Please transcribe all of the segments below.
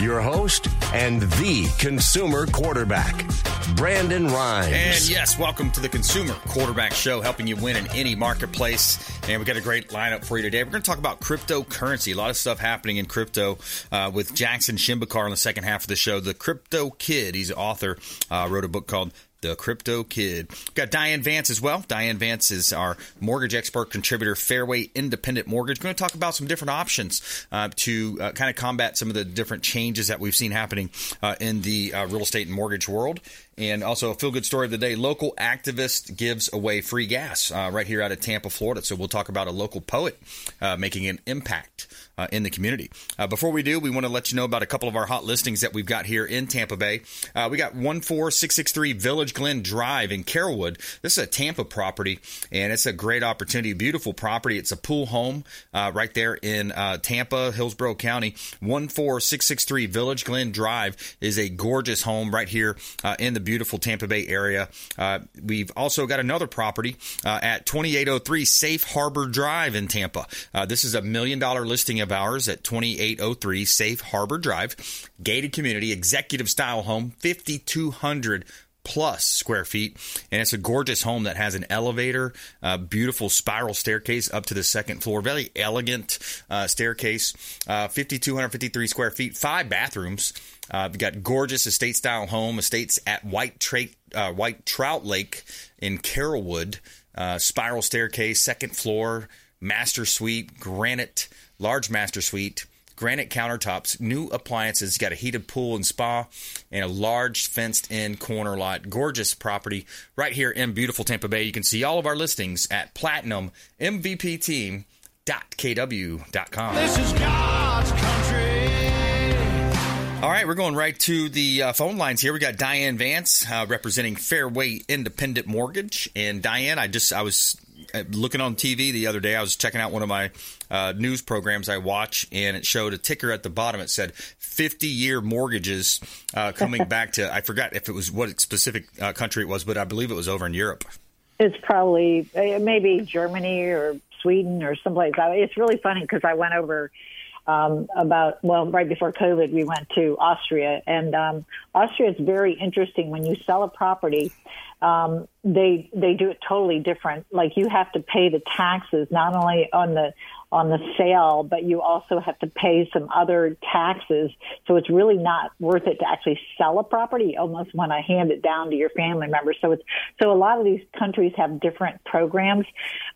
Your host and the consumer quarterback, Brandon Rhymes. And yes, welcome to the Consumer Quarterback Show, helping you win in any marketplace. And we've got a great lineup for you today. We're going to talk about cryptocurrency. A lot of stuff happening in crypto uh, with Jackson Shembekar in the second half of the show. The Crypto Kid, he's an author, uh, wrote a book called the Crypto Kid. Got Diane Vance as well. Diane Vance is our mortgage expert contributor, Fairway Independent Mortgage. We're going to talk about some different options uh, to uh, kind of combat some of the different changes that we've seen happening uh, in the uh, real estate and mortgage world. And also a feel good story of the day. Local activist gives away free gas uh, right here out of Tampa, Florida. So we'll talk about a local poet uh, making an impact uh, in the community. Uh, before we do, we want to let you know about a couple of our hot listings that we've got here in Tampa Bay. Uh, we got 14663 Village Glen Drive in Carrollwood. This is a Tampa property, and it's a great opportunity. Beautiful property. It's a pool home uh, right there in Tampa, Hillsborough County. 14663 Village Glen Drive is a gorgeous home right here in the beautiful Tampa Bay area. Uh, we've also got another property uh, at 2803 Safe Harbor Drive in Tampa. Uh, this is a million dollar listing of of ours at 2803 Safe Harbor Drive, gated community, executive style home, 5,200 plus square feet. And it's a gorgeous home that has an elevator, beautiful spiral staircase up to the second floor, very elegant uh, staircase, uh, 5,253 square feet, five bathrooms. Uh, we've got gorgeous estate style home, estates at White, Tra- uh, White Trout Lake in Carrollwood, uh, spiral staircase, second floor, master suite, granite large master suite, granite countertops, new appliances, got a heated pool and spa, and a large fenced in corner lot. Gorgeous property right here in beautiful Tampa Bay. You can see all of our listings at platinummvpteam.kw.com. This is God's country. All right, we're going right to the uh, phone lines here. We got Diane Vance uh, representing Fairway Independent Mortgage, and Diane, I just I was looking on TV the other day. I was checking out one of my uh, news programs I watch, and it showed a ticker at the bottom. It said 50 year mortgages uh, coming back to, I forgot if it was what specific uh, country it was, but I believe it was over in Europe. It's probably uh, maybe Germany or Sweden or someplace. It's really funny because I went over. Um, about well right before COVID, we went to Austria, and um, Austria is very interesting. When you sell a property, um, they they do it totally different. Like you have to pay the taxes not only on the on the sale, but you also have to pay some other taxes. So it's really not worth it to actually sell a property. You almost want to hand it down to your family members. So it's so a lot of these countries have different programs.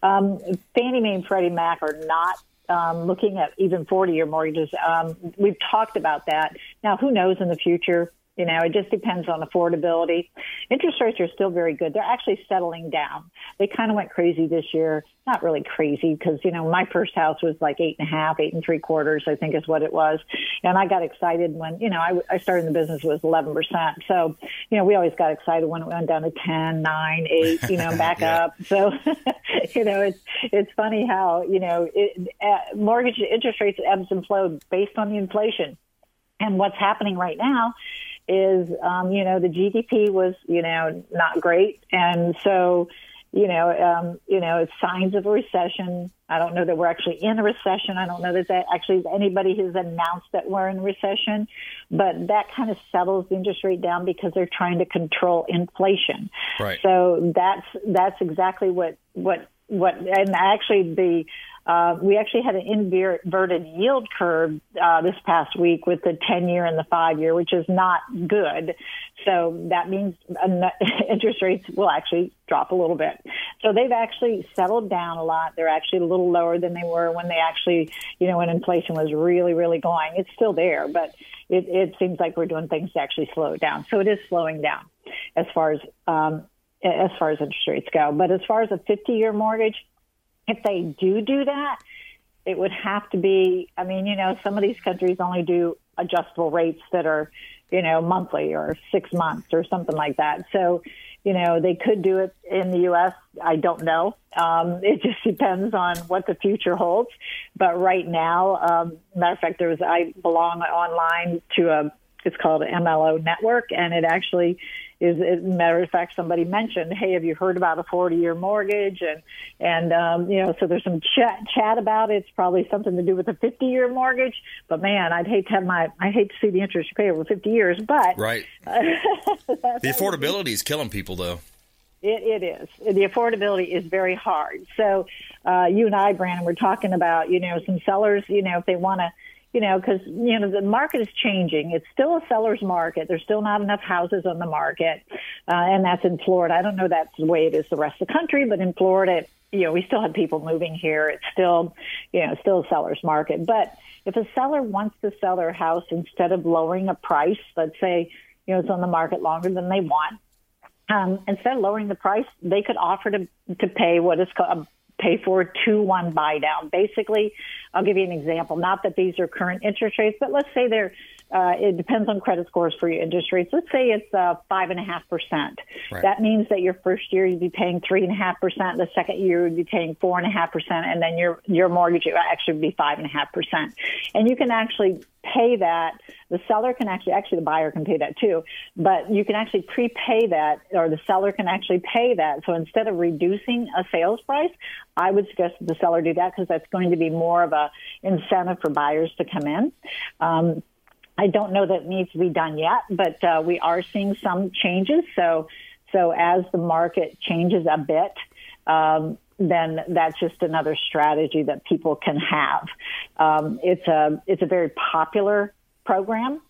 Um, Fannie Mae and Freddie Mac are not um, looking at even 40 year mortgages. Um, we've talked about that. Now, who knows in the future? You know, it just depends on affordability. Interest rates are still very good. They're actually settling down. They kind of went crazy this year. Not really crazy because, you know, my first house was like eight and a half, eight and three quarters, I think is what it was. And I got excited when, you know, I, I started in the business was 11%. So, you know, we always got excited when it went down to 10, 9, 8, you know, back yeah. up. So, you know, it's, it's funny how, you know, it, uh, mortgage interest rates ebbs and flow based on the inflation. And what's happening right now is, um, you know, the GDP was, you know, not great. And so, you know, um, you know, it's signs of a recession. I don't know that we're actually in a recession. I don't know that, that actually anybody has announced that we're in a recession, but that kind of settles the interest rate down because they're trying to control inflation. Right. So that's that's exactly what what what and actually the uh, we actually had an inverted yield curve uh, this past week with the 10 year and the five year, which is not good. So that means interest rates will actually drop a little bit. So they've actually settled down a lot. They're actually a little lower than they were when they actually, you know, when inflation was really, really going. It's still there, but it, it seems like we're doing things to actually slow it down. So it is slowing down as far as um, as far as interest rates go. But as far as a 50 year mortgage, if they do do that, it would have to be, I mean, you know, some of these countries only do adjustable rates that are, you know, monthly or six months or something like that. So you know, they could do it in the U.S. I don't know. Um, it just depends on what the future holds. But right now, um, matter of fact, there was I belong online to a it's called MLO Network, and it actually is. As a matter of fact, somebody mentioned, "Hey, have you heard about a 40-year mortgage?" And and um, you know, so there's some chat chat about it. It's probably something to do with a 50-year mortgage. But man, I'd hate to have my I hate to see the interest you pay over 50 years. But right, the affordability is killing people, though. It, it is. The affordability is very hard. So, uh, you and I, Brandon, we're talking about, you know, some sellers, you know, if they want to you know, because, you know, the market is changing. It's still a seller's market. There's still not enough houses on the market. Uh, and that's in Florida. I don't know that's the way it is the rest of the country, but in Florida, you know, we still have people moving here. It's still, you know, still a seller's market. But if a seller wants to sell their house instead of lowering a price, let's say, you know, it's on the market longer than they want, um, instead of lowering the price, they could offer to to pay what is called pay for a two one buy down. Basically, I'll give you an example. Not that these are current interest rates, but let's say they're uh, it depends on credit scores for your interest rates. Let's say it's uh, five and a half percent. That means that your first year you'd be paying three and a half percent. The second year you'd be paying four and a half percent, and then your your mortgage actually would actually be five and a half percent. And you can actually pay that. The seller can actually, actually the buyer can pay that too, but you can actually prepay that, or the seller can actually pay that. So instead of reducing a sales price, I would suggest that the seller do that because that's going to be more of a incentive for buyers to come in. Um, I don't know that it needs to be done yet, but uh, we are seeing some changes. So, so as the market changes a bit, um, then that's just another strategy that people can have. Um, it's a it's a very popular program.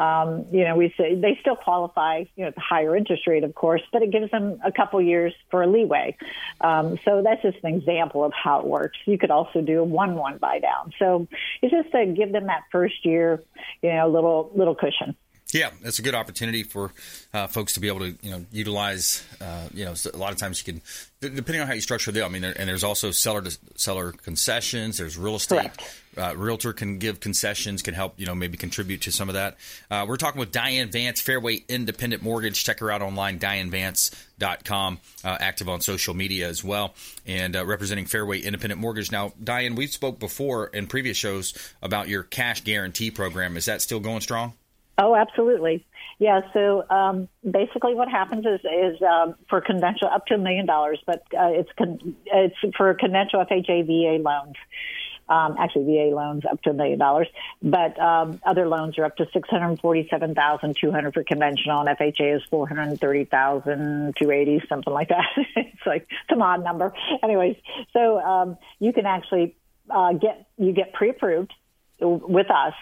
Um, you know, we say they still qualify, you know, the higher interest rate, of course, but it gives them a couple years for a leeway. Um, so that's just an example of how it works. You could also do a one-one buy down. So it's just to give them that first year, you know, little little cushion. Yeah, it's a good opportunity for uh, folks to be able to you know utilize. Uh, you know, a lot of times you can, depending on how you structure the deal. I mean, and there's also seller to seller concessions. There's real estate. Uh, realtor can give concessions, can help you know maybe contribute to some of that. Uh, we're talking with Diane Vance, Fairway Independent Mortgage. Check her out online, DianeVance.com. Uh, active on social media as well, and uh, representing Fairway Independent Mortgage. Now, Diane, we've spoke before in previous shows about your cash guarantee program. Is that still going strong? Oh, absolutely. Yeah. So um, basically, what happens is is um, for conventional up to a million dollars, but uh, it's con- it's for conventional FHA VA loans. Um, actually, VA loans up to a million dollars, but um, other loans are up to six hundred forty-seven thousand two hundred for conventional, and FHA is four hundred thirty thousand two eighty, something like that. it's like an odd number. Anyways, so um, you can actually uh, get you get pre-approved with us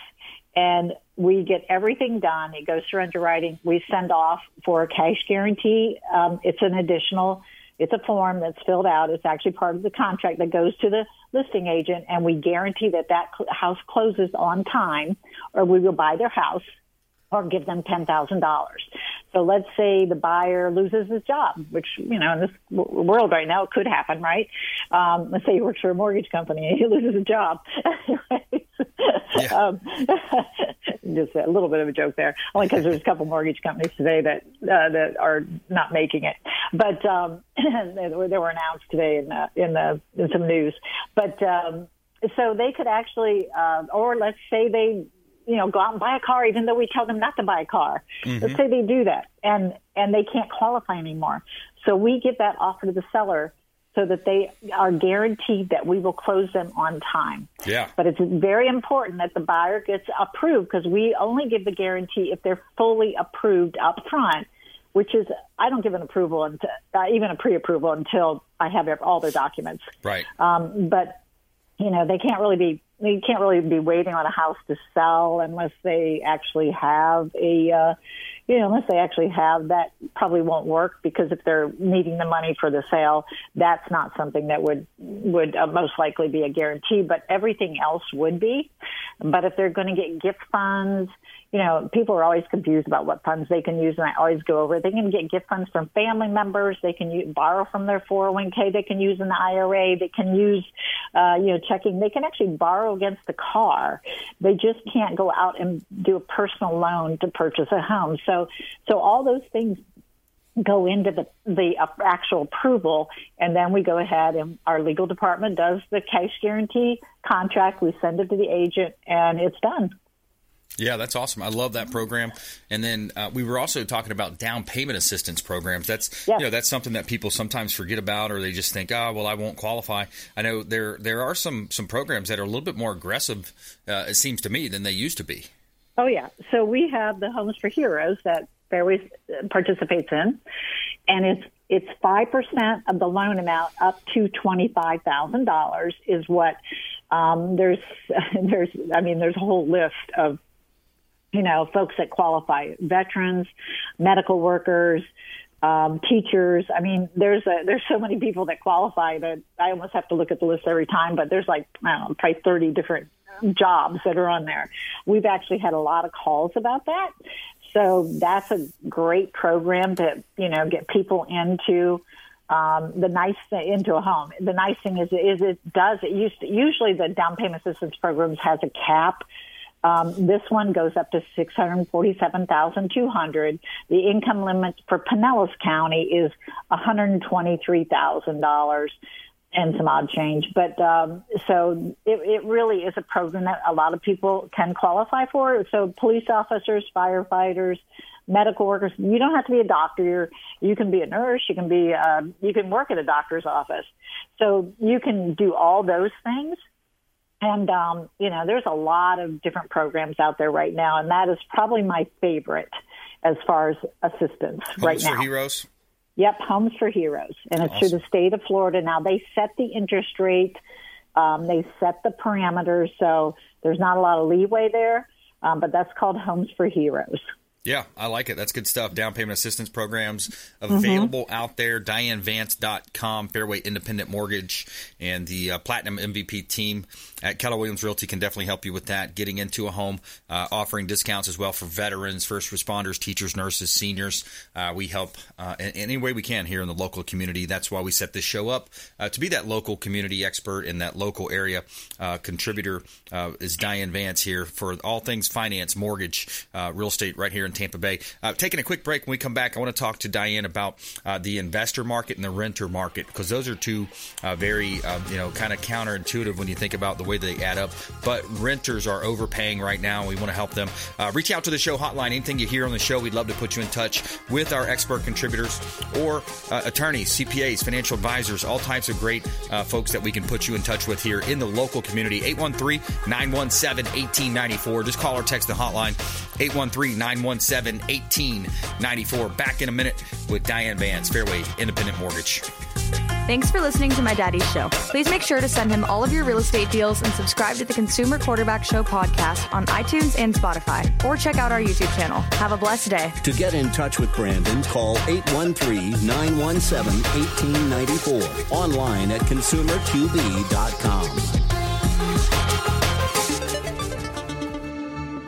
and we get everything done. It goes through underwriting. We send off for a cash guarantee. Um, it's an additional, it's a form that's filled out. It's actually part of the contract that goes to the listing agent, and we guarantee that that house closes on time, or we will buy their house or give them $10,000. So let's say the buyer loses his job, which, you know, in this world right now, it could happen, right? Um, let's say he works for a mortgage company and he loses a job. yeah. um, just a little bit of a joke there, only because there's a couple mortgage companies today that uh, that are not making it. But um, they, they were announced today in the, in the in some news. But um, so they could actually, uh, or let's say they you know, go out and buy a car, even though we tell them not to buy a car. Mm-hmm. Let's say they do that and, and they can't qualify anymore. So we give that offer to the seller so that they are guaranteed that we will close them on time. Yeah. But it's very important that the buyer gets approved because we only give the guarantee if they're fully approved up front, which is I don't give an approval until uh, even a pre-approval until I have all their documents. Right. Um, but you know they can't really be you can't really be waiting on a house to sell unless they actually have a uh, you know unless they actually have that probably won't work because if they're needing the money for the sale that's not something that would would uh, most likely be a guarantee but everything else would be but if they're going to get gift funds you know, people are always confused about what funds they can use, and I always go over. They can get gift funds from family members. They can use, borrow from their 401k. They can use an IRA. They can use, uh, you know, checking. They can actually borrow against the car. They just can't go out and do a personal loan to purchase a home. So, so all those things go into the the actual approval, and then we go ahead and our legal department does the cash guarantee contract. We send it to the agent, and it's done. Yeah, that's awesome. I love that program. And then uh, we were also talking about down payment assistance programs. That's you know that's something that people sometimes forget about, or they just think, oh, well, I won't qualify. I know there there are some some programs that are a little bit more aggressive. Uh, it seems to me than they used to be. Oh yeah. So we have the Homes for Heroes that Fairways participates in, and it's it's five percent of the loan amount up to twenty five thousand dollars is what um, there's there's I mean there's a whole list of you know, folks that qualify, veterans, medical workers, um, teachers. I mean, there's a, there's so many people that qualify that I almost have to look at the list every time. But there's like I don't know, probably 30 different jobs that are on there. We've actually had a lot of calls about that. So that's a great program to you know get people into. Um, the nice thing into a home. The nice thing is, is it does it used to, usually the down payment assistance programs has a cap um, this one goes up to six hundred forty-seven thousand two hundred. The income limit for Pinellas County is one hundred twenty-three thousand dollars and some odd change. But um, so it, it really is a program that a lot of people can qualify for. So police officers, firefighters, medical workers. You don't have to be a doctor. You're, you can be a nurse. You can be uh, you can work at a doctor's office. So you can do all those things. And, um, you know, there's a lot of different programs out there right now, and that is probably my favorite as far as assistance Homes right now. for Heroes? Yep, Homes for Heroes. And it's awesome. through the state of Florida. Now, they set the interest rate, um, they set the parameters, so there's not a lot of leeway there, um, but that's called Homes for Heroes. Yeah, I like it. That's good stuff. Down payment assistance programs available mm-hmm. out there. DianeVance.com, Fairway Independent Mortgage, and the uh, Platinum MVP team at Keller Williams Realty can definitely help you with that. Getting into a home, uh, offering discounts as well for veterans, first responders, teachers, nurses, seniors. Uh, we help uh, in any way we can here in the local community. That's why we set this show up uh, to be that local community expert in that local area. Uh, contributor is Diane Vance here for all things finance, mortgage, real estate right here in Tampa Bay. Uh, taking a quick break. When we come back, I want to talk to Diane about uh, the investor market and the renter market because those are two uh, very, uh, you know, kind of counterintuitive when you think about the way they add up. But renters are overpaying right now. We want to help them. Uh, reach out to the show hotline. Anything you hear on the show, we'd love to put you in touch with our expert contributors or uh, attorneys, CPAs, financial advisors, all types of great folks that we can put you in touch with here in the local community. 813 917 1894. Just call or text the hotline 813 917 1894. Back in a minute with Diane Vance, Fairway Independent Mortgage. Thanks for listening to my daddy's show. Please make sure to send him all of your real estate deals and subscribe to the Consumer Quarterback Show podcast on iTunes and Spotify, or check out our YouTube channel. Have a blessed day. To get in touch with Brandon, call 813 917 1894. Online at consumerqb.com.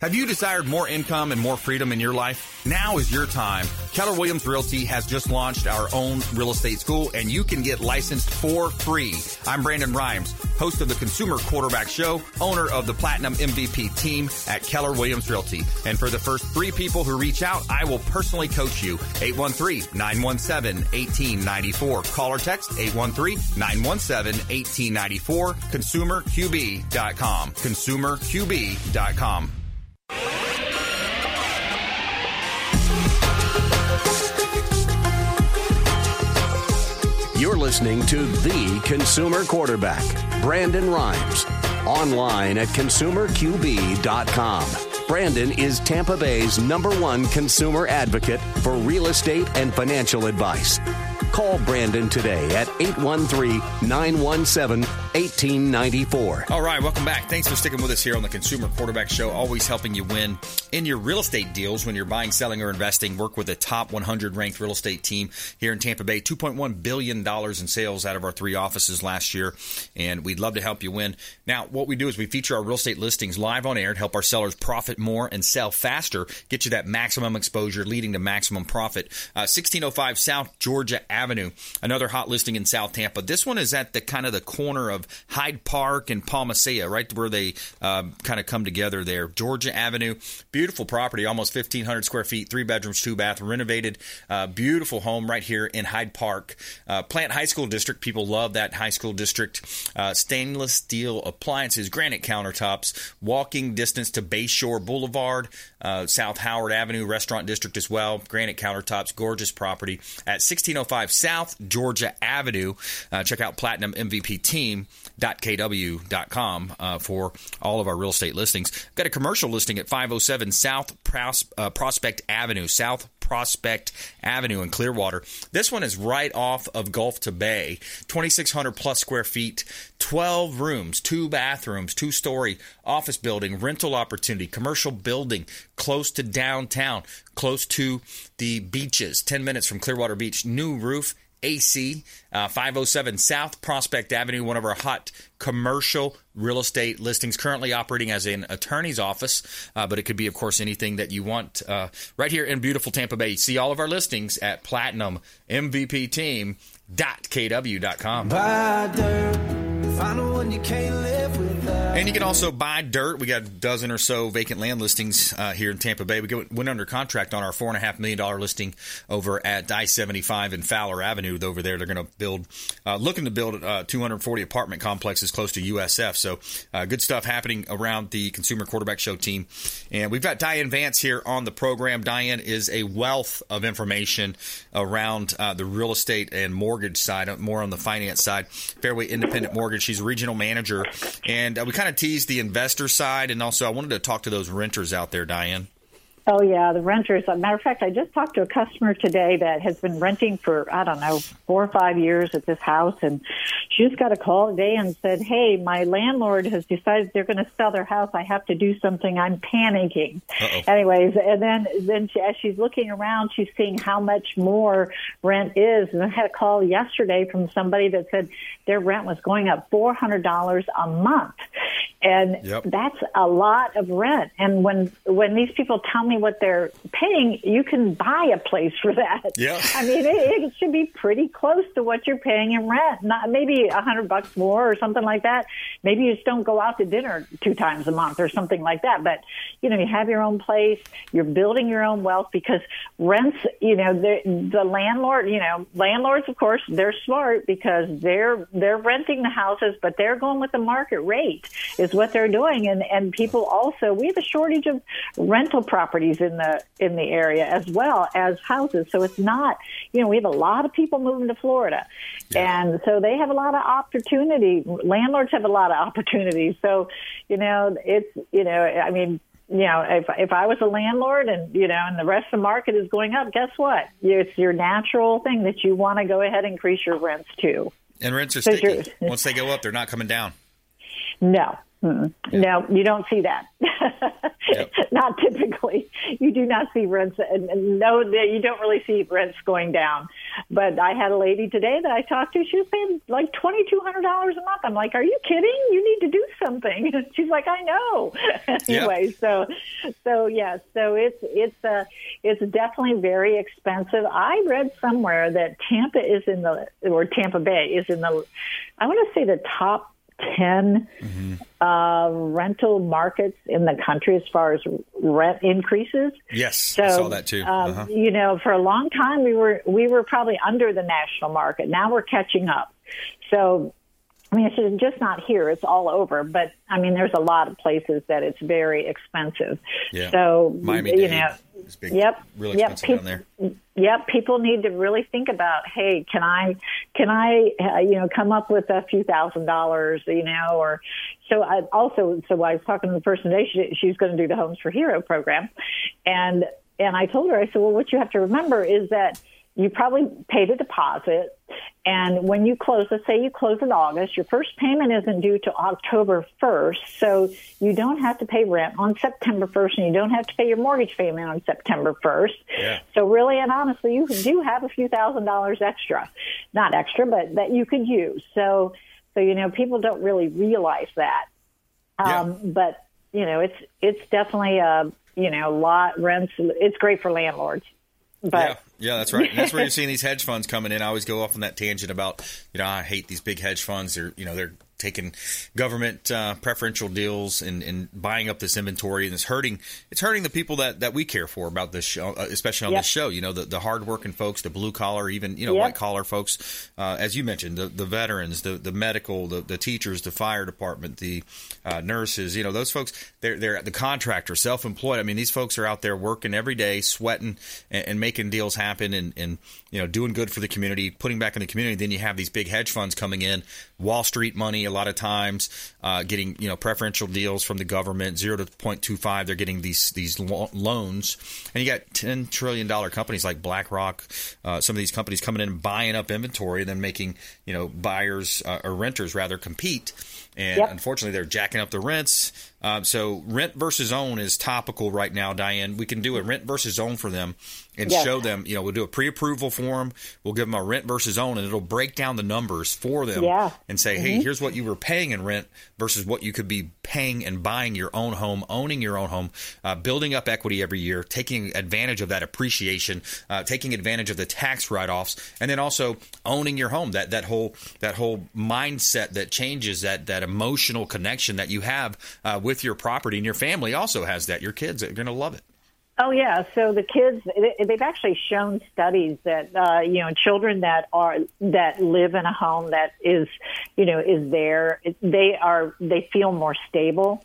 Have you desired more income and more freedom in your life? Now is your time. Keller Williams Realty has just launched our own real estate school, and you can get licensed for free. I'm Brandon Rhymes, host of the Consumer Quarterback Show, owner of the Platinum MVP team at Keller Williams Realty. And for the first three people who reach out, I will personally coach you. 813-917-1894. Call or text 813-917-1894. ConsumerQB.com. ConsumerQB.com. You're listening to The Consumer Quarterback, Brandon Rhymes. Online at consumerqb.com. Brandon is Tampa Bay's number one consumer advocate for real estate and financial advice. Call Brandon today at 813 917 1894. All right, welcome back. Thanks for sticking with us here on the Consumer Quarterback Show, always helping you win in your real estate deals when you're buying, selling, or investing. Work with a top 100 ranked real estate team here in Tampa Bay. $2.1 billion in sales out of our three offices last year, and we'd love to help you win. Now, what we do is we feature our real estate listings live on air to help our sellers profit more and sell faster, get you that maximum exposure, leading to maximum profit. Uh, 1605 South Georgia Avenue, another hot listing in South Tampa. This one is at the kind of the corner of Hyde Park and Palmacia, right where they uh, kind of come together there. Georgia Avenue, beautiful property, almost 1,500 square feet, three bedrooms, two bath, renovated, uh, beautiful home right here in Hyde Park. Uh, Plant High School District, people love that high school district. Uh, stainless steel appliances, granite countertops, walking distance to Bayshore Boulevard, uh, South Howard Avenue Restaurant District as well. Granite countertops, gorgeous property at 1605 South Georgia Avenue. Uh, check out Platinum MVP Team kw.com uh, for all of our real estate listings. Got a commercial listing at 507 South Pros- uh, Prospect Avenue, South Prospect Avenue in Clearwater. This one is right off of Gulf to Bay, 2,600 plus square feet, 12 rooms, two bathrooms, two story office building, rental opportunity, commercial building, close to downtown, close to the beaches, 10 minutes from Clearwater Beach, new roof AC, uh, 507 South Prospect Avenue, one of our hot commercial real estate listings, currently operating as an attorney's office, uh, but it could be, of course, anything that you want uh, right here in beautiful Tampa Bay. See all of our listings at platinummvpteam.kw.com. Buy dirt, find one you can't live without. And you can also buy dirt. We got a dozen or so vacant land listings uh, here in Tampa Bay. We went under contract on our four and a half million dollar listing over at I seventy five and Fowler Avenue. Over there, they're going to build, uh, looking to build uh, 240 apartment complexes close to USF. So uh, good stuff happening around the Consumer Quarterback Show team. And we've got Diane Vance here on the program. Diane is a wealth of information around uh, the real estate and mortgage side, uh, more on the finance side. Fairway Independent Mortgage. She's a regional manager, and we kind of teased the investor side, and also I wanted to talk to those renters out there, Diane. Oh yeah, the renters. As a matter of fact, I just talked to a customer today that has been renting for I don't know four or five years at this house, and she just got a call today and said, "Hey, my landlord has decided they're going to sell their house. I have to do something. I'm panicking." Uh-oh. Anyways, and then then she, as she's looking around, she's seeing how much more rent is. And I had a call yesterday from somebody that said their rent was going up four hundred dollars a month, and Yep. that's a lot of rent. And when when these people tell me what they're paying, you can buy a place for that. Yeah. I mean, it, it should be pretty close to what you're paying in rent. Not maybe a hundred bucks more or something like that. Maybe you just don't go out to dinner two times a month or something like that. But you know, you have your own place. You're building your own wealth because rents. You know, the the landlord. You know, landlords, of course, they're smart because they're they're renting the houses, but they're going with the market rate is what they're doing. And and people also, we have a shortage of rental properties in the in the area as well as houses. So it's not, you know, we have a lot of people moving to Florida, and so they have a lot of opportunity. Landlords have a lot of opportunities. So, you know, it's you know, I mean. You know, if if I was a landlord and you know, and the rest of the market is going up, guess what? It's your natural thing that you want to go ahead and increase your rents too. And rents are sticky. Once they go up, they're not coming down. No, Mm-mm. No, you don't see that. Yep. Not typically. You do not see rents, and no, you don't really see rents going down. But I had a lady today that I talked to. She was paying like twenty two hundred dollars a month. I'm like, "Are you kidding? You need to do something." She's like, "I know." anyway, so so yes, so it's it's uh, it's definitely very expensive. I read somewhere that Tampa is in the or Tampa Bay is in the I want to say the top 10 uh, rental markets in the country as far as rent increases. Yes, So, I saw that too. Um, Uh-huh. You know, for a long time we were we were probably under the national market. Now we're catching up. So, I mean, it's just not here; it's all over. But I mean, there's a lot of places that it's very expensive. Yeah. So, Miami you Dade know, is big, yep, really yep, expensive down there. Yep, people need to really think about, hey, can I, can I, uh, you know, come up with a few thousand dollars, you know, or so. I also, so I was talking to the person today. She, she's going to do the Homes for Hero program, and and I told her, I said, well, what you have to remember is that you probably paid a deposit. And when you close, let's say you close in August, your first payment isn't due to October 1st. So you don't have to pay rent on September 1st and you don't have to pay your mortgage payment on September 1st. Yeah. So really and honestly, you do have a few thousand dollars extra, not extra, but that you could use. So, so, you know, people don't really realize that. Yeah. Um, but you know, it's, it's definitely a, you know, lot rents. It's great for landlords. But yeah, yeah, that's right. And that's where you're seeing these hedge funds coming in. I always go off on that tangent about, you know, I hate these big hedge funds. They're, you know, they're taking government uh, preferential deals and, and buying up this inventory, and it's hurting. It's hurting the people that, that we care for about this show, uh, especially on Yep. this show. You know, the, the hardworking folks, the blue collar, even you know, Yep. white collar folks, uh, as you mentioned, the, the veterans, the the medical, the, the teachers, the fire department, the uh, nurses. You know, those folks. They're they're the contractor, self employed. I mean, these folks are out there working every day, sweating and, and making deals happen, and, and you know, doing good for the community, putting back in the community. Then you have these big hedge funds coming in, Wall Street money. A lot of times, uh, getting you know preferential deals from the government, zero to 0.25. They're getting these these lo- loans, and you got ten trillion dollar companies like BlackRock. Uh, some of these companies coming in and buying up inventory, and then making you know buyers uh, or renters rather compete. And Yep. unfortunately, they're jacking up the rents. Um, so rent versus own is topical right now, Diane. We can do a rent versus own for them and Yes. show them. You know, we'll do a pre-approval form. We'll give them a rent versus own, and it'll break down the numbers for them Yeah. and say, hey, here's what you were paying in rent versus what you could be paying and buying your own home, owning your own home, uh, building up equity every year, taking advantage of that appreciation, uh, taking advantage of the tax write-offs, and then also owning your home. That that whole that whole mindset that changes that that emotional connection that you have uh, with your property and your family also has that. Your kids are going to love it. Oh yeah, so the kids they- they've actually shown studies that uh, you know children that are that live in a home that is you know is there they are they feel more stable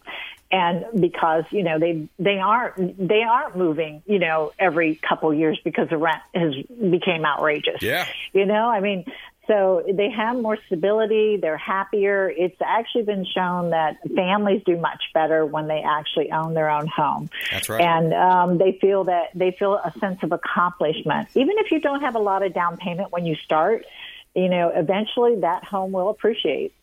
and because you know they they aren't they aren't moving you know every couple years because the rent has became outrageous. Yeah. You know, I mean, so they have more stability, they're happier. It's actually been shown that families do much better when they actually own their own home. That's right. And um, they feel that they feel a sense of accomplishment. Even if you don't have a lot of down payment when you start, you know, eventually that home will appreciate.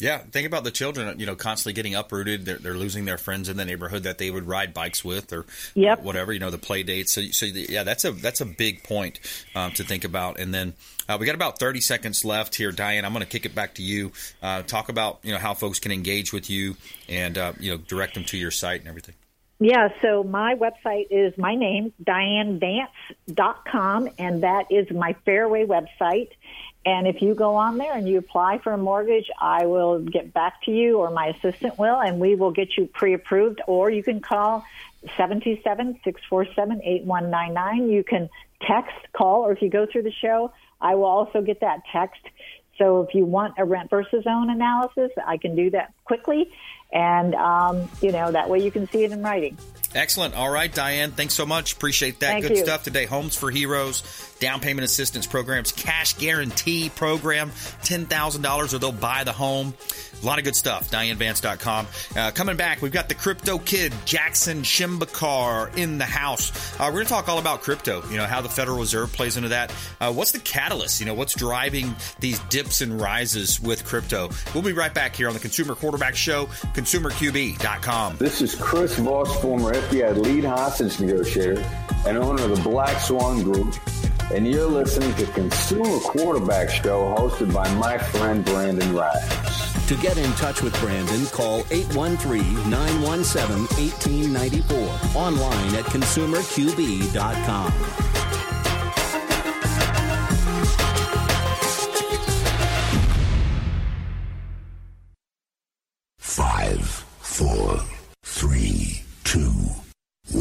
Yeah, think about the children. You know, constantly getting uprooted. They're, they're losing their friends in the neighborhood that they would ride bikes with, or Yep. whatever. You know, the play dates. So, so the, yeah, that's a that's a big point um, to think about. And then uh, we got about thirty seconds left here, Diane. I'm going to kick it back to you. Uh, talk about you know how folks can engage with you and uh, you know direct them to your site and everything. Yeah, so my website is my name, dianevance.com, and that is my Fairway website. And if you go on there and you apply for a mortgage, I will get back to you or my assistant will, and we will get you pre approved. Or you can call 727 647 8199. You can text, call, or if you go through the show, I will also get that text. So if you want a rent versus own analysis, I can do that quickly. And, um, you know, that way you can see it in writing. Excellent. All right, Diane. Thanks so much. Appreciate that. Thank Good you. stuff today. Homes for Heroes, down payment assistance programs, cash guarantee program, $10,000 or they'll buy the home. A lot of good stuff. DianeVance.com. Uh, coming back, we've got the crypto kid, Jackson Shembekar, in the house. Uh, we're going to talk all about crypto, you know, how the Federal Reserve plays into that. Uh, what's the catalyst? You know, what's driving these dips and rises with crypto? We'll be right back here on the Consumer Quarterback Show, consumerqb.com. This is Chris Voss, former FBI lead hostage negotiator and owner of the Black Swan Group, and you're listening to Consumer Quarterback Show hosted by my friend Brandon Rhymes. To get in touch with Brandon, call 813-917-1894. Online at consumerqb.com.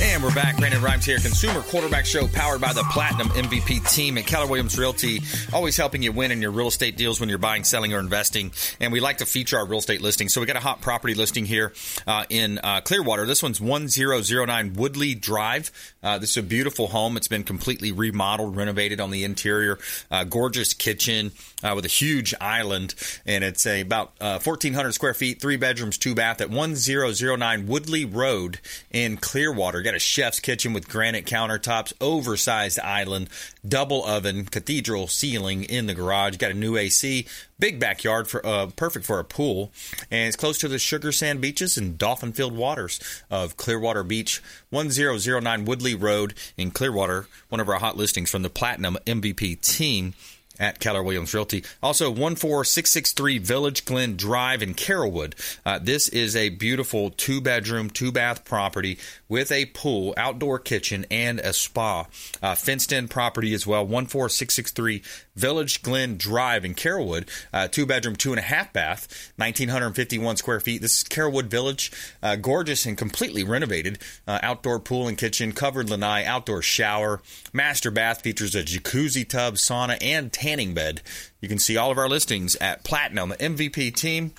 And we're back. Brandon Rhymes here. Consumer Quarterback Show powered by the Platinum MVP team at Keller Williams Realty. Always helping you win in your real estate deals when you're buying, selling, or investing. And we like to feature our real estate listings. So we got a hot property listing here uh, in uh, Clearwater. This one's 1009 Woodley Drive. Uh, this is a beautiful home. It's been completely remodeled, renovated on the interior. Uh, gorgeous kitchen uh, with a huge island. And it's a about uh, 1,400 square feet, three bedrooms, two bath at 1009 Woodley Road in Clearwater. Got a chef's kitchen with granite countertops, oversized island, double oven, cathedral ceiling in the garage. Got a new AC, big backyard for uh, perfect for a pool, and it's close to the sugar sand beaches and dolphin filled waters of Clearwater Beach, 1009 Woodley Road in Clearwater. One of our hot listings from the Platinum MVP team at Keller Williams Realty. Also, 14663 Village Glen Drive in Carrollwood. Uh, this is a beautiful two bedroom, two bath property with a pool, outdoor kitchen, and a spa. Uh, fenced in property as well. 14663 Village Glen Drive in Carrollwood. Uh, two bedroom, two and a half bath, 1,951 square feet. This is Carrollwood Village. Uh, gorgeous and completely renovated. Uh, outdoor pool and kitchen, covered lanai, outdoor shower. Master bath features a jacuzzi tub, sauna, and tanning bed. You can see all of our listings at Platinum MVP Team.kw.com.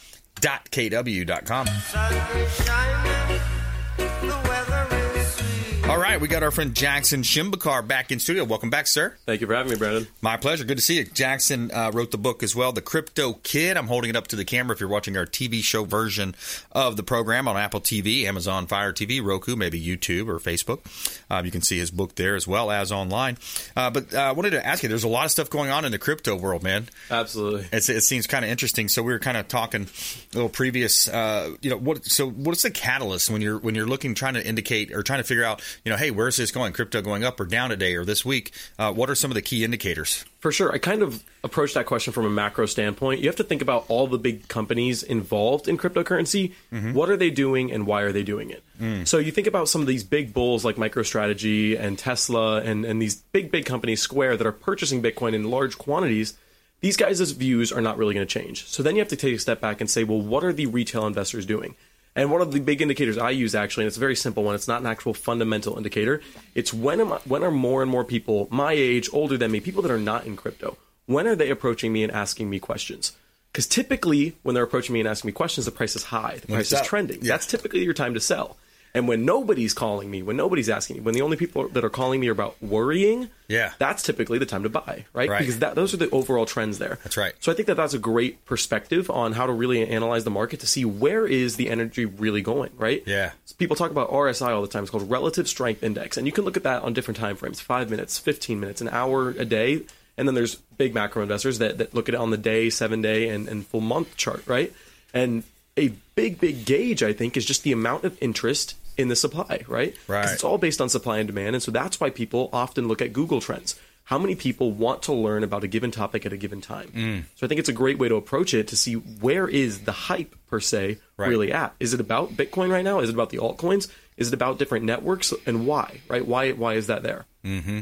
All right, we got our friend Jackson Shembekar back in studio. Welcome back, sir. Thank you for having me, Brandon. My pleasure. Good to see you. Jackson uh, wrote the book as well, The Crypto Kid. I'm holding it up to the camera if you're watching our TV show version of the program on Apple TV, Amazon Fire TV, Roku, maybe YouTube or Facebook. Um, you can see his book there as well as online. Uh, but uh, I wanted to ask you there's a lot of stuff going on in the crypto world, man. Absolutely. It's, it seems kind of interesting. So we were kind of talking a little previous, uh, you know, what? So what's the catalyst when you're when you're looking, trying to indicate or trying to figure out, you know, hey, where's this going? Crypto going up or down today or this week? Uh, what are some of the key indicators? For sure. I kind of approach that question from a macro standpoint. You have to think about all the big companies involved in cryptocurrency. What are they doing and why are they doing it? So you think about some of these big bulls like MicroStrategy and Tesla and, and these big, big companies, Square, that are purchasing Bitcoin in large quantities. These guys' views are not really going to change. So then you have to take a step back and say, well, what are the retail investors doing? And one of the big indicators I use actually, and it's a very simple one. It's not an actual fundamental indicator. It's when am I, when are more and more people my age, older than me, people that are not in crypto, when are they approaching me and asking me questions? Because typically, when they're approaching me and asking me questions, the price is high, the price is trending. Yeah. That's typically your time to sell. And when nobody's calling me, when nobody's asking me, when the only people that are calling me are about worrying, Yeah. that's typically the time to buy, right? Right. Because that, those are the overall trends there. That's right. So I think that that's a great perspective on how to really analyze the market to see where is the energy really going, right? Yeah. People talk about RSI all the time. It's called Relative Strength Index, and you can look at that on different time frames: five minutes, fifteen minutes, an hour a day. And then there's big macro investors that, that look at it on the day, seven day, and, and full month chart, right? And a big, big gauge, I think, is just the amount of interest in the supply, right? Right. It's all based on supply and demand, and so that's why people often look at Google Trends. How many people want to learn about a given topic at a given time? Mm. So I think it's a great way to approach it to see where is the hype per se Right. really at. Is it about Bitcoin right now? Is it about the altcoins? Is it about different networks and why? Right? Why why is that there? Hmm.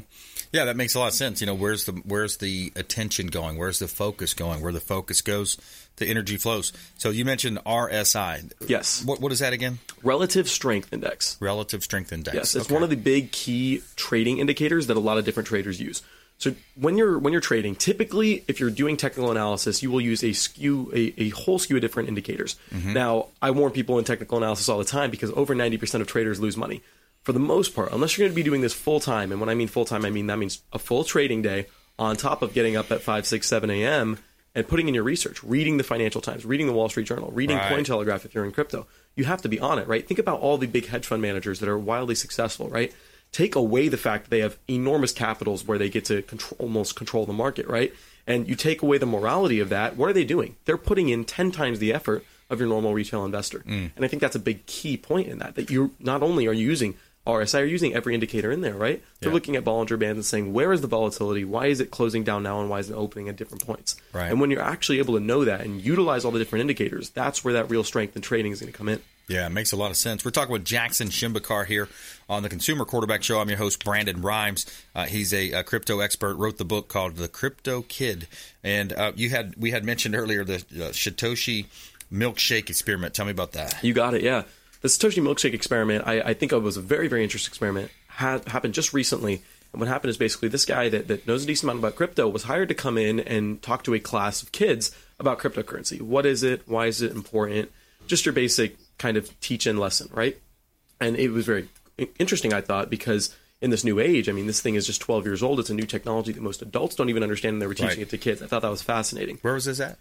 Yeah, that makes a lot of sense. You know, where's the where's the attention going? Where's the focus going? Where the focus goes, the energy flows. So you mentioned RSI. Yes. What what is that again? Relative Strength Index. Relative Strength Index. Yes, it's Okay. one of the big key trading indicators that a lot of different traders use. So when you're when you're trading, typically if you're doing technical analysis, you will use a skew a, a whole skew of different indicators. Mm-hmm. Now, I warn people in technical analysis all the time because over 90% of traders lose money. For the most part, unless you're going to be doing this full time, and when I mean full time, I mean that means a full trading day on top of getting up at 5, 6, 7 a.m. and putting in your research, reading the Financial Times, reading the Wall Street Journal, reading Right. Cointelegraph if you're in crypto. You have to be on it, right? Think about all the big hedge fund managers that are wildly successful, right? Take away the fact that they have enormous capitals where they get to control, almost control the market, right? And you take away the morality of that. What are they doing? They're putting in 10 times the effort of your normal retail investor. Mm. And I think that's a big key point in that, that you not only are you using RSI, are using every indicator in there, right? They're Yeah. looking at Bollinger Bands and saying, where is the volatility? Why is it closing down now? And why is it opening at different points? Right. And when you're actually able to know that and utilize all the different indicators, that's where that real strength in trading is going to come in. Yeah, it makes a lot of sense. We're talking with Jackson Shembekar here on the Consumer Quarterback Show. I'm your host, Brandon Rhymes. Uh, he's a, a crypto expert. Wrote the book called The Crypto Kid, and uh, you had we had mentioned earlier the uh, Satoshi milkshake experiment. Tell me about that. You got it, yeah. The Satoshi milkshake experiment, I, I think it was a very, very interesting experiment. Had happened just recently. And what happened is basically this guy that, that knows a decent amount about crypto was hired to come in and talk to a class of kids about cryptocurrency. What is it? Why is it important? Just your basic kind of teach in lesson, right? And it was very interesting, I thought, because in this new age, I mean, this thing is just 12 years old. It's a new technology that most adults don't even understand, and they were teaching Right. it to kids. I thought that was fascinating. Where was this at?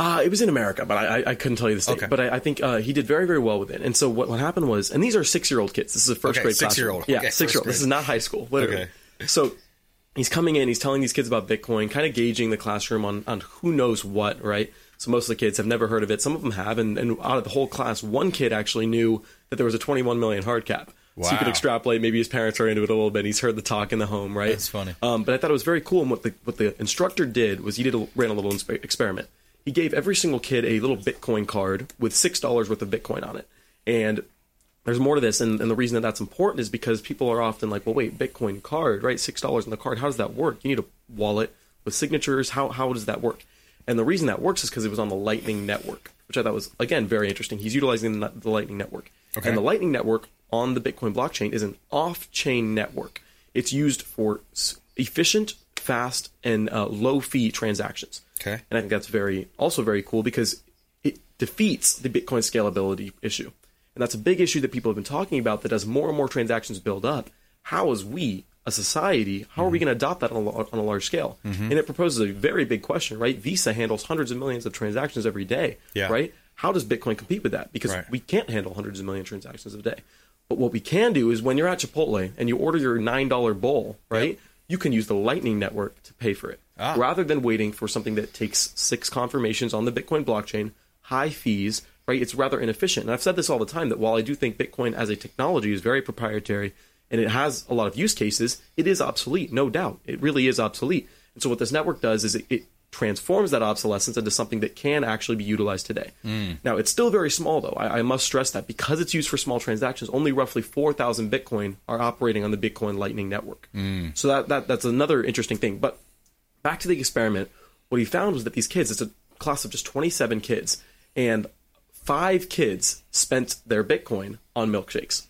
Uh, it was in America, but I, I- I couldn't tell you the state. Okay. But I, I think uh, he did very, very well with it. And so what, what happened was, and these are six year old kids. This is a first Okay, grade six-year-old. Yeah, Okay, six year old. This is not high school, literally. So he's coming in, he's telling these kids about Bitcoin, kind of gauging the classroom on, on who knows what, right? So most of the kids have never heard of it. Some of them have, and, and out of the whole class, one kid actually knew that there was a 21 million hard cap. Wow. So you could extrapolate. Maybe his parents are into it a little bit. He's heard the talk in the home, right? That's funny. Um, but I thought it was very cool. And what the what the instructor did was he did a, ran a little experiment. He gave every single kid a little Bitcoin card with six dollars worth of Bitcoin on it. And there's more to this, and, and the reason that that's important is because people are often like, well, wait, Bitcoin card, right? Six dollars on the card. How does that work? You need a wallet with signatures. How how does that work? And the reason that works is because it was on the Lightning Network, which I thought was again very interesting. He's utilizing the, the Lightning Network, Okay. and the Lightning Network on the Bitcoin blockchain is an off-chain network. It's used for efficient, fast, and uh, low-fee transactions. Okay. And I think that's very also very cool because it defeats the Bitcoin scalability issue. And that's a big issue that people have been talking about that as more and more transactions build up, how is we, a society, how are we mm-hmm. going to adopt that on a, on a large scale? Mm-hmm. And it proposes a very big question, right? Visa handles hundreds of millions of transactions every day, Yeah. right? How does Bitcoin compete with that? Because Right. we can't handle hundreds of million transactions a day. But what we can do is when you're at Chipotle and you order your $9 bowl, right? You can use the Lightning Network to pay for it Ah. rather than waiting for something that takes six confirmations on the Bitcoin blockchain, high fees, right? It's rather inefficient. And I've said this all the time that while I do think Bitcoin as a technology is very proprietary and it has a lot of use cases, it is obsolete, no doubt. It really is obsolete. And so what this network does is it, it transforms that obsolescence into something that can actually be utilized today. Now, it's still very small, though. I, I must stress that because it's used for small transactions, only roughly 4,000 Bitcoin are operating on the Bitcoin Lightning Network. So that, that that's another interesting thing. But back to the experiment, what he found was that these kids, it's a class of just 27 kids, and five kids spent their Bitcoin on milkshakes.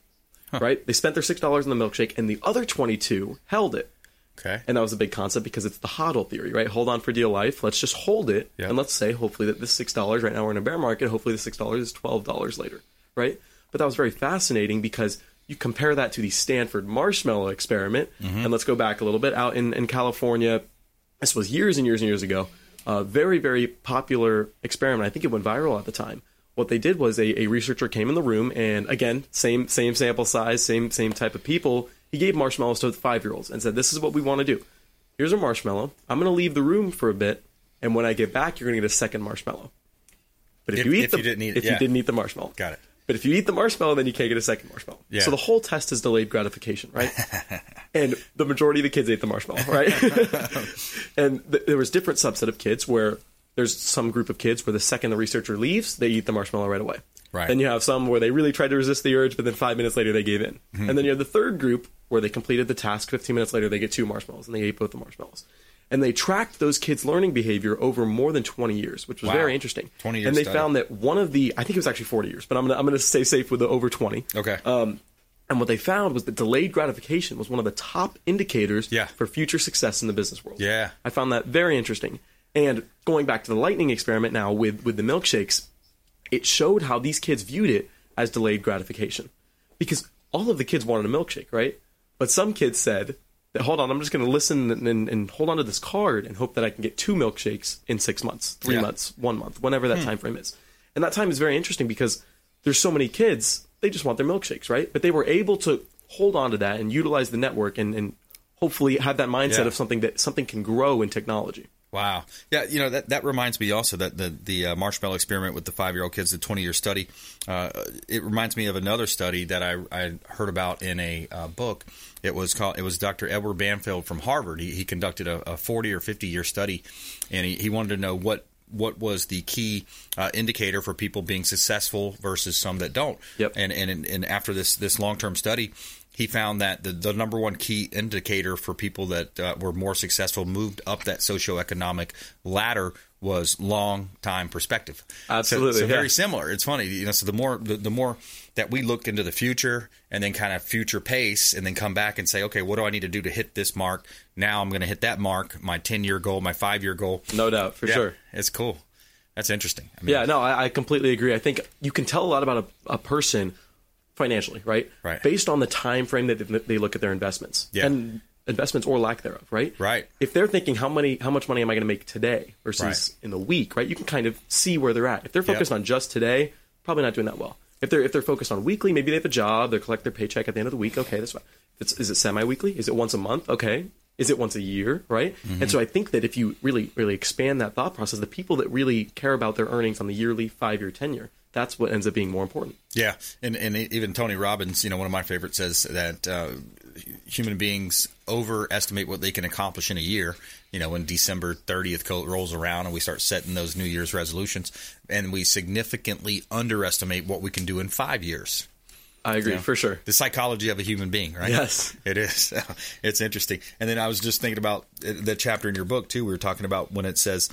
Right? They spent their $6 on the milkshake, and the other 22 held it. Okay. And that was a big concept because it's the hodl theory, right? Hold on for dear life. Let's just hold it. Yep. And let's say, hopefully, that this $6, right now we're in a bear market, hopefully the $6 is $12 later, right? But that was very fascinating because you compare that to the Stanford marshmallow experiment. Mm-hmm. And let's go back a little bit. Out in, in California, this was years and years and years ago. A very, very popular experiment. I think it went viral at the time. What they did was a, a researcher came in the room and again, same same sample size, same same type of people. He gave marshmallows to five year olds and said, This is what we want to do. Here's a marshmallow. I'm gonna leave the room for a bit, and when I get back, you're gonna get a second marshmallow. But if, If- you eat if the you didn't eat if yeah. you didn't eat the marshmallow. Got it. But if you eat the marshmallow, then you can't get a second marshmallow. Yeah. So the whole test is delayed gratification, right? and the majority of the kids ate the marshmallow, right? and th- there was different subset of kids where there's some group of kids where the second the researcher leaves, they eat the marshmallow right away. Right. Then you have some where they really tried to resist the urge, but then five minutes later they gave in. Mm-hmm. And then you have the third group where they completed the task. 15 minutes later, they get two marshmallows, and they ate both the marshmallows. And they tracked those kids' learning behavior over more than 20 years, which was Wow. very interesting. 20 year And they study. found that one of the, I think it was actually 40 years, but I'm gonna I'm gonna stay safe with the over 20. Okay. Um, and what they found was that delayed gratification was one of the top indicators Yeah. for future success in the business world. Yeah. I found that very interesting. And going back to the lightning experiment now with with the milkshakes, it showed how these kids viewed it as delayed gratification. Because all of the kids wanted a milkshake, right? But some kids said, hold on, I'm just going to listen and, and, and hold on to this card and hope that I can get two milkshakes in six months, three Yeah. months, one month, whenever that Hmm. time frame is. And that time is very interesting because there's so many kids, they just want their milkshakes, right? But they were able to hold on to that and utilize the network and, and hopefully have that mindset Yeah. of something that something can grow in technology. Wow. Yeah, you know that that reminds me also that the the uh, marshmallow experiment with the five year old kids, the twenty year study. Uh, it reminds me of another study that I, I heard about in a uh, book. It was called. It was Dr. Edward Banfield from Harvard. He, he conducted a, a forty or fifty year study, and he, he wanted to know what what was the key uh, indicator for people being successful versus some that don't. Yep. And and and after this this long term study, he found that the, the number one key indicator for people that uh, were more successful moved up that socioeconomic ladder was long time perspective. So- Absolutely, so, yeah. very similar. It's funny, you know. So the more the, the more that we look into the future and then kind of future pace, and then come back and say, okay, what do I need to do to hit this mark? Now I'm going to hit that mark, my ten year goal, my five year goal. No doubt, for Yeah, sure. it's cool. That's interesting. I mean, Yeah, no, I, I completely agree. I think you can tell a lot about a, a person financially, right? Right. Based on the time frame that they- they look at their investments Yeah. and investments or lack thereof, right? Right. If they're thinking how many, how much money am I going to make today versus Right. in the week, right? You can kind of see where they're at. If they're focused Yep. on just today, probably not doing that well. If they're if they're focused on weekly, maybe they have a job, they collect their paycheck at the end of the week. Okay, that's fine. It's, is it semi-weekly? Is it once a month? Okay. Is it once a year? Right. Mm-hmm. And so I think that if you really really expand that thought process, the people that really care about their earnings on the yearly, five-year, ten-year, that's what ends up being more important. Yeah, and and even Tony Robbins, you know, one of my favorites says that uh, human beings overestimate what they can accomplish in a year. You know, when December 30th rolls around and we start setting those New Year's resolutions, and we significantly underestimate what we can do in five years. I agree You know, for sure. The psychology of a human being, right? Yes. it is. it's interesting. And then I was just thinking about uh, the chapter in your book too. We were talking about when it says,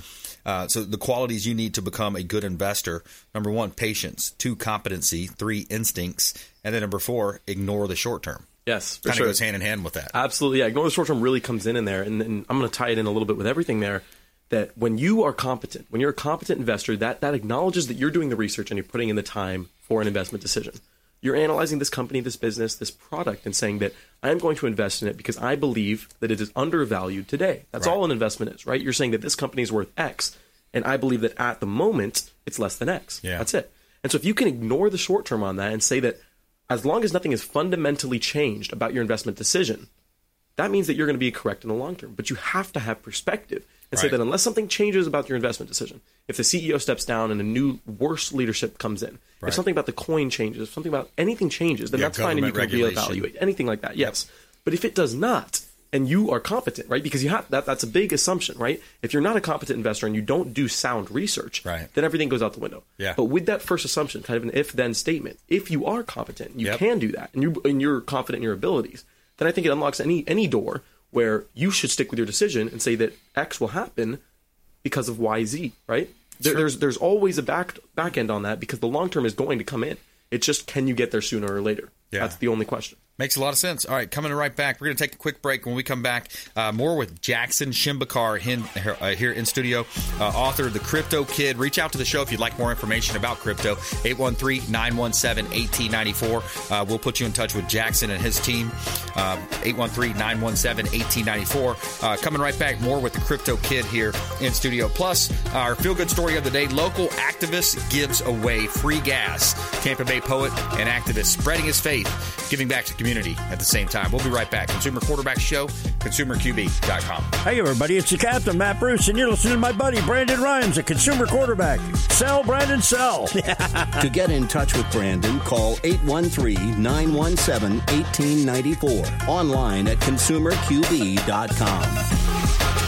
uh, so the qualities you need to become a good investor. Number one, patience. Two, competency. Three, instincts. And then number four, ignore the short term. Yes, Kind of sure. goes hand in hand with that. Absolutely, yeah. Ignore the short term really comes in in there, and, and I'm going to tie it in a little bit with everything there. That when you are competent, when you're a competent investor, that that acknowledges that you're doing the research and you're putting in the time for an investment decision. You're analyzing this company, this business, this product, and saying that I'm going to invest in it because I believe that it is undervalued today. That's Right. all an investment is, right? You're saying that this company is worth X, and I believe that at the moment it's less than X. Yeah. That's it. And so if you can ignore the short term on that and say that as long as nothing is fundamentally changed about your investment decision, that means that you're going to be correct in the long term. But you have to have perspective and say that unless something changes about your investment decision, if the CEO steps down and a new, worse leadership comes in, Right. if something about the coin changes, if something about anything changes, then Yeah, that's fine and you can regulation. reevaluate anything like that. Yes, but if it does not, and you are competent, right? Because you have that. That's a big assumption, right? If you're not a competent investor and you don't do sound research, Right. then everything goes out the window. Yeah. But with that first assumption, kind of an if-then statement, if you are competent, you Yep. can do that, and you and you're confident in your abilities, then I think it unlocks any any door where you should stick with your decision and say that X will happen because of Y Z, right? There, There's there's always a back back end on that because the long term is going to come in. It's just can you get there sooner or later? Yeah. That's the only question. Makes a lot of sense. All right, coming right back. We're going to take a quick break. When we come back, uh, more with Jackson Shembekar here, uh, here in studio, uh, author of The Crypto Kid. Reach out to the show if you'd like more information about crypto. 813 917 1894. Uh, We'll put you in touch with Jackson and his team. 813 917 1894. Uh, Coming right back, more with The Crypto Kid here in studio. Plus, our feel good story of the day local activist gives away free gas. Tampa Bay poet and activist spreading his faith, giving back to the community at the same time. We'll be right back. Consumer Quarterback Show, consumerqb.com. Hey, everybody, it's the captain, Matt Bruce, and you're listening to my buddy, Brandon Rhymes, a consumer quarterback. Sell, Brandon, sell. to get in touch with Brandon, call 813 917 1894. Online at consumerqb.com.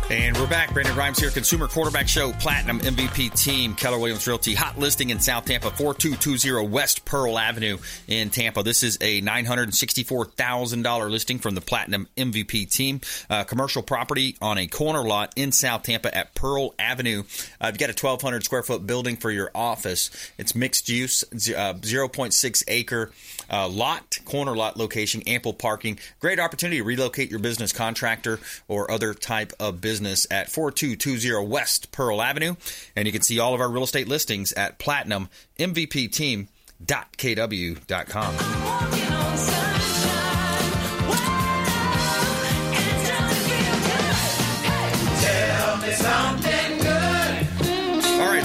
And we're back. Brandon Rhymes here, Consumer Quarterback Show, Platinum MVP team, Keller Williams Realty. Hot listing in South Tampa, 4220 West Pearl Avenue in Tampa. This is a $964,000 listing from the Platinum MVP team. Uh, commercial property on a corner lot in South Tampa at Pearl Avenue. Uh, you've got a 1,200 square foot building for your office. It's mixed use, uh, 0.6 acre uh, lot, corner lot location, ample parking. Great opportunity to relocate your business contractor or other type of business at 4220 West Pearl Avenue. And you can see all of our real estate listings at platinummvpteam.kw.com.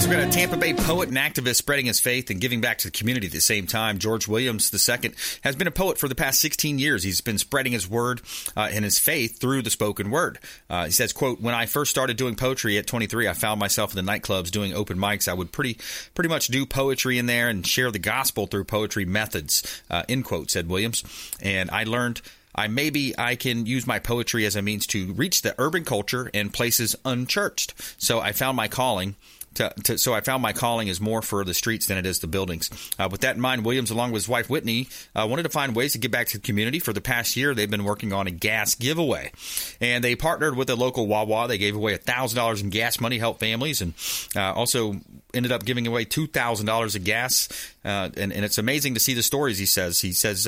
we've got a Tampa Bay poet and activist spreading his faith and giving back to the community at the same time. George Williams II has been a poet for the past 16 years. He's been spreading his word uh, and his faith through the spoken word. Uh, he says, "quote When I first started doing poetry at 23, I found myself in the nightclubs doing open mics. I would pretty pretty much do poetry in there and share the gospel through poetry methods." Uh, end quote," said Williams. And I learned. I maybe I can use my poetry as a means to reach the urban culture and places unchurched. So I found my calling. To, to, so I found my calling is more for the streets than it is the buildings. Uh, with that in mind, Williams, along with his wife Whitney, uh, wanted to find ways to give back to the community. For the past year, they've been working on a gas giveaway, and they partnered with a local Wawa. They gave away thousand dollars in gas money, help families, and uh, also ended up giving away two thousand dollars of gas. Uh, and, and it's amazing to see the stories. He says. He says.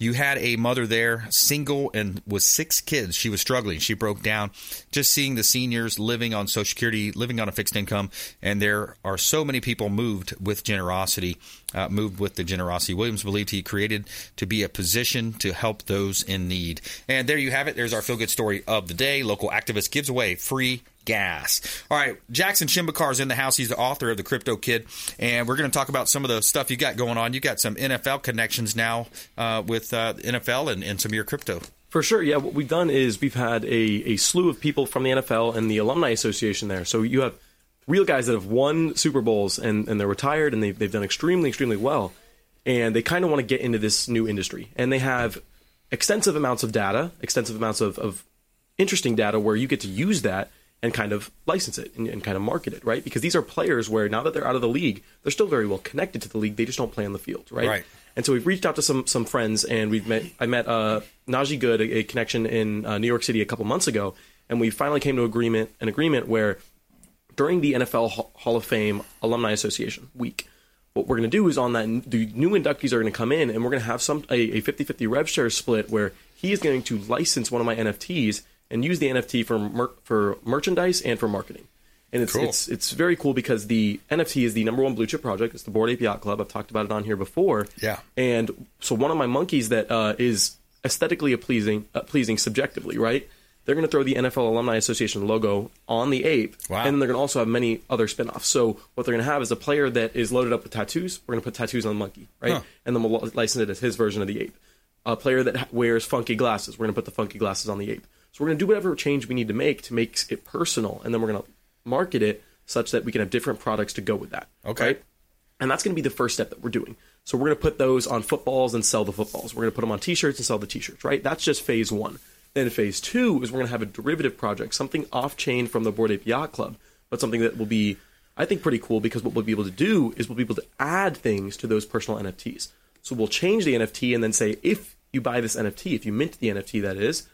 You had a mother there, single and with six kids. She was struggling. She broke down. Just seeing the seniors living on Social Security, living on a fixed income, and there are so many people moved with generosity, uh, moved with the generosity. Williams believed he created to be a position to help those in need. And there you have it. There's our feel good story of the day. Local activist gives away free gas. All right, Jackson Shembekar is in the house. He's the author of the Crypto Kid, and we're going to talk about some of the stuff you got going on. You got some NFL connections now uh, with uh, NFL and, and some of your crypto. For sure, yeah. What we've done is we've had a, a slew of people from the NFL and the Alumni Association there. So you have real guys that have won Super Bowls and, and they're retired and they've, they've done extremely, extremely well. And they kind of want to get into this new industry. And they have extensive amounts of data, extensive amounts of, of interesting data where you get to use that and kind of license it and, and, kind of market it, right? Because these are players where now that they're out of the league, they're still very well connected to the league. They just don't play on the field, right? Right. And so we've reached out to some some friends, and we've met. I met uh, Najee Goode, a, a connection in uh, New York City a couple months ago, and we finally came to agreement an agreement where during the NFL Hall of Fame Alumni Association week, what we're going to do is on that the new inductees are going to come in, and we're going to have some a, a 50-50 rev share split where he is going to license one of my NFTs and use the NFT for mer- for merchandise and for marketing. And it's, Cool. it's it's very cool because the NFT is the number one blue chip project. It's the Bored Ape Yacht Club. I've talked about it on here before. Yeah. And so one of my monkeys that uh, is aesthetically pleasing, uh, pleasing subjectively, right? They're going to throw the NFL Alumni Association logo on the ape, Wow. and then they're going to also have many other spin-offs. So what they're going to have is a player that is loaded up with tattoos. We're going to put tattoos on the monkey, right? Huh. And then we'll license it as his version of the ape. A player that wears funky glasses, we're going to put the funky glasses on the ape. So we're going to do whatever change we need to make to make it personal, and then we're going to market it such that we can have different products to go with that. Okay. right? And that's going to be the first step that we're doing. So we're going to put those on footballs and sell the footballs. We're going to put them on T-shirts and sell the T-shirts. Right? That's just phase one. Then phase two is we're going to have a derivative project, something off-chain from the Bored Ape Yacht Club, but something that will be, I think, pretty cool because what we'll be able to do is we'll be able to add things to those personal NFTs. So we'll change the NFT and then say if you buy this NFT, if you mint the NFT, that is,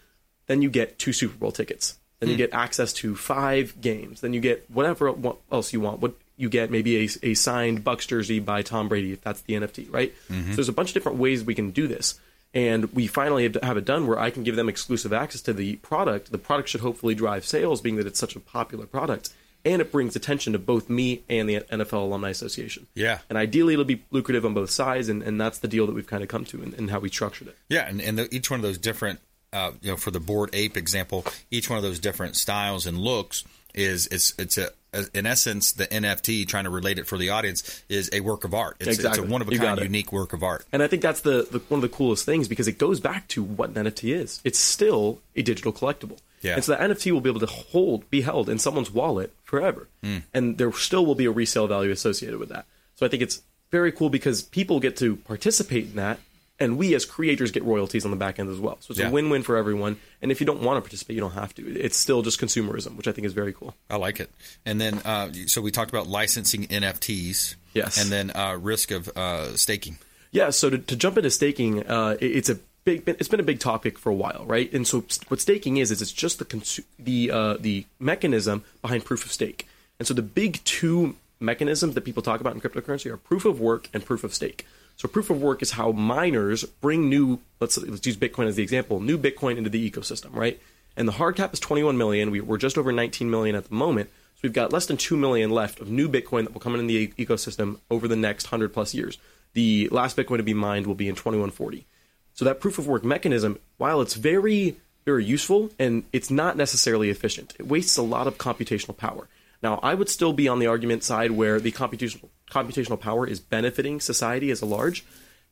then you get two Super Bowl tickets. Then you Hmm. get access to five games. Then you get whatever else you want. What you get maybe a, a signed Bucks jersey by Tom Brady if that's the NFT, right? Mhm. So there's a bunch of different ways we can do this. And we finally have, have it done where I can give them exclusive access to the product. The product should hopefully drive sales, being that it's such a popular product, and it brings attention to both me and the NFL Alumni Association. Yeah. And ideally, it'll be lucrative on both sides, and, and that's the deal that we've kind of come to and, and how we structured it. Yeah, and, and the, each one of those different, uh, you know, for the bored ape example, each one of those different styles and looks is it's it's a in essence the NFT trying to relate it for the audience is a work of art. It's, Exactly. it's a one of a kind unique work of art. And I think that's the, the one of the coolest things because it goes back to what an NFT is. It's still a digital collectible. Yeah. And so that NFT will be able to hold, be held in someone's wallet forever. Mm. And there still will be a resale value associated with that. So I think it's very cool because people get to participate in that. And we as creators get royalties on the back end as well. So it's Yeah. a win win for everyone. And if you don't want to participate, you don't have to. It's still just consumerism, which I think is very cool. I like it. And then, uh, so we talked about licensing NFTs. Yes. And then uh, risk of uh, staking. Yeah, so to, to jump into staking, uh, it- it's a big, it's been a big topic for a while, right? And so what staking is is it's just the consu- the uh, the mechanism behind proof of stake. And so the big two mechanisms that people talk about in cryptocurrency are proof of work and proof of stake. So proof of work is how miners bring new let's let's use Bitcoin as the example, new Bitcoin into the ecosystem, right? And the hard cap is 21 million. We, we're just over 19 million at the moment. So we've got less than 2 million left of new Bitcoin that will come in the ecosystem over the next 100 plus years. The last Bitcoin to be mined will be in 2140. So that proof of work mechanism, while it's very, very useful and it's not necessarily efficient, it wastes a lot of computational power. Now, I would still be on the argument side where the computational computational power is benefiting society as a large,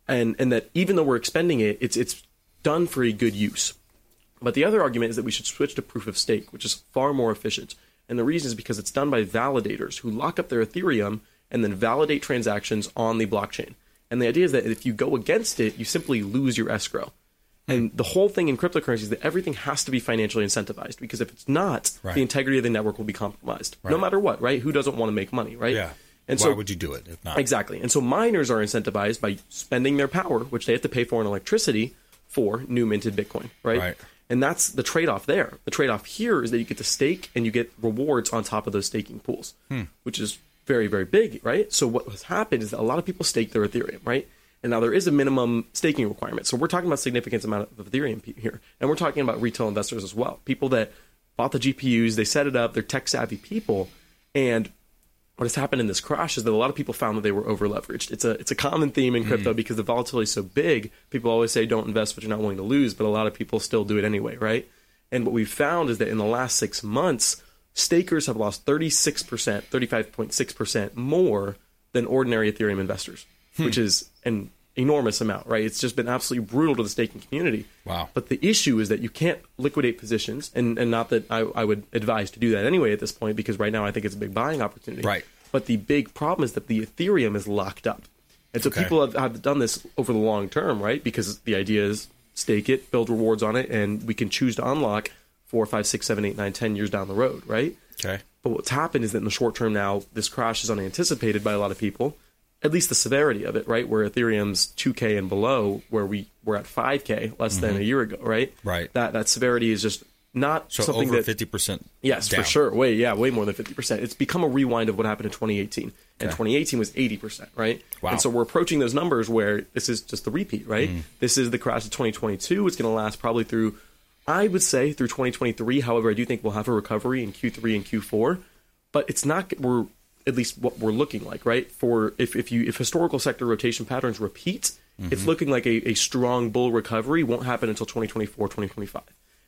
and and that even though we're expending it, it's it's done for a good use. But the other argument is that we should switch to proof of stake, which is far more efficient. And the reason is because it's done by validators who lock up their Ethereum and then validate transactions on the blockchain. And the idea is that if you go against it, you simply lose your escrow. And the whole thing in cryptocurrency is that everything has to be financially incentivized because if it's not, Right. the integrity of the network will be compromised. No matter what, right? Who doesn't want to make money, right? Yeah. And Why so would you do it if not? Exactly. And so miners are incentivized by spending their power, which they have to pay for in electricity, for new minted Bitcoin, right? Right. And that's the trade off there. The trade off here is that you get to stake and you get rewards on top of those staking pools, Hmm. which is very, very big, right? So what has happened is that a lot of people stake their Ethereum, right? And now there is a minimum staking requirement. So we're talking about significant amount of Ethereum here. And we're talking about retail investors as well. People that bought the GPUs, they set it up, they're tech savvy people. And what has happened in this crash is that a lot of people found that they were over leveraged. It's a it's a common theme in crypto hmm. because the volatility is so big. People always say don't invest what you're not willing to lose, but a lot of people still do it anyway, right? And what we've found is that in the last six months, stakers have lost 36%, 35.6% more than ordinary Ethereum investors, Hmm. which is an enormous amount, right? It's just been absolutely brutal to the staking community. Wow. But the issue is that you can't liquidate positions, and, and not that I, I would advise to do that anyway at this point, because right now I think it's a big buying opportunity. Right. But the big problem is that the Ethereum is locked up. And so Okay. people have, have done this over the long term, right? Because the idea is stake it, build rewards on it, and we can choose to unlock four, five, six, seven, eight, nine, ten years down the road, right? Okay. But what's happened is that in the short term now, this crash is unanticipated by a lot of people. At least the severity of it, right? Where Ethereum's 2K and below, where we were at 5K less than Mhm. a year ago, right? Right. That that severity is just not So something over that fifty percent. Yes, for sure. Way, yeah, way more than fifty percent. It's become a rewind of what happened in 2018, and 2018 was 80 percent, right? Wow. And so we're approaching those numbers where this is just the repeat, right? Mhm. This is the crash of 2022. It's going to last probably through, I would say, through 2023. However, I do think we'll have a recovery in Q3 and Q4, but it's not. We're at least what we're looking like, right? For if if you if historical sector rotation patterns repeat, it's Mhm. looking like a, a strong bull recovery won't happen until 2024, 2025.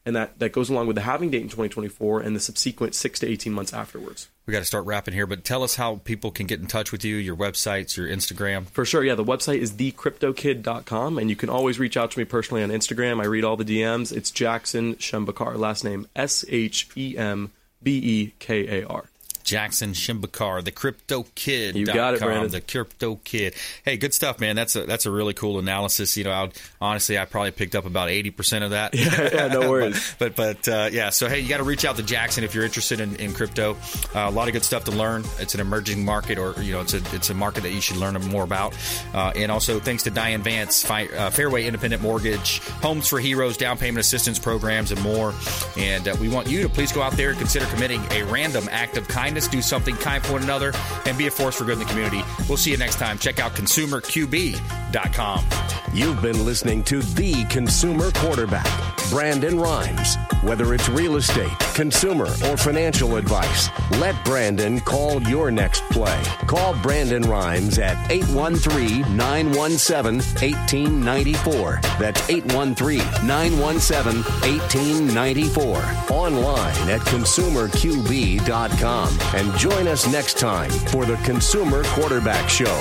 and that, that goes along with the halving date in 2024 and the subsequent six to 18 months afterwards. We got to start wrapping here, but tell us how people can get in touch with you, your websites, your Instagram. For sure, yeah. The website is thecryptokid.com, and you can always reach out to me personally on Instagram. I read all the DMs. It's Jackson Shembekar, last name S H E M B E K A R. Jackson Shembekar, the Crypto Kid. You got it, Brandon. The Crypto Kid. Hey, good stuff, man. That's a that's a really cool analysis. You know, I'd, honestly, I probably picked up about eighty percent of that. Yeah, yeah no worries. but but, uh, yeah, so hey, you got to reach out to Jackson if you're interested in, in crypto. Uh, a lot of good stuff to learn. It's an emerging market, or you know, it's a it's a market that you should learn more about. Uh, and also, thanks to Diane Vance, Fi- uh, Fairway Independent Mortgage, Homes for Heroes, down payment assistance programs, and more. And uh, we want you to please go out there and consider committing a random act of kindness. Do something kind for one another, and be a force for good in the community. We'll see you next time. Check out consumerqb.com. You've been listening to The Consumer Quarterback, Brandon Rhymes. Whether it's real estate, consumer, or financial advice, let Brandon call your next play. Call Brandon Rhymes at 813 917 1894. That's 813 917 1894. Online at consumerqb.com. And join us next time for the Consumer Quarterback Show.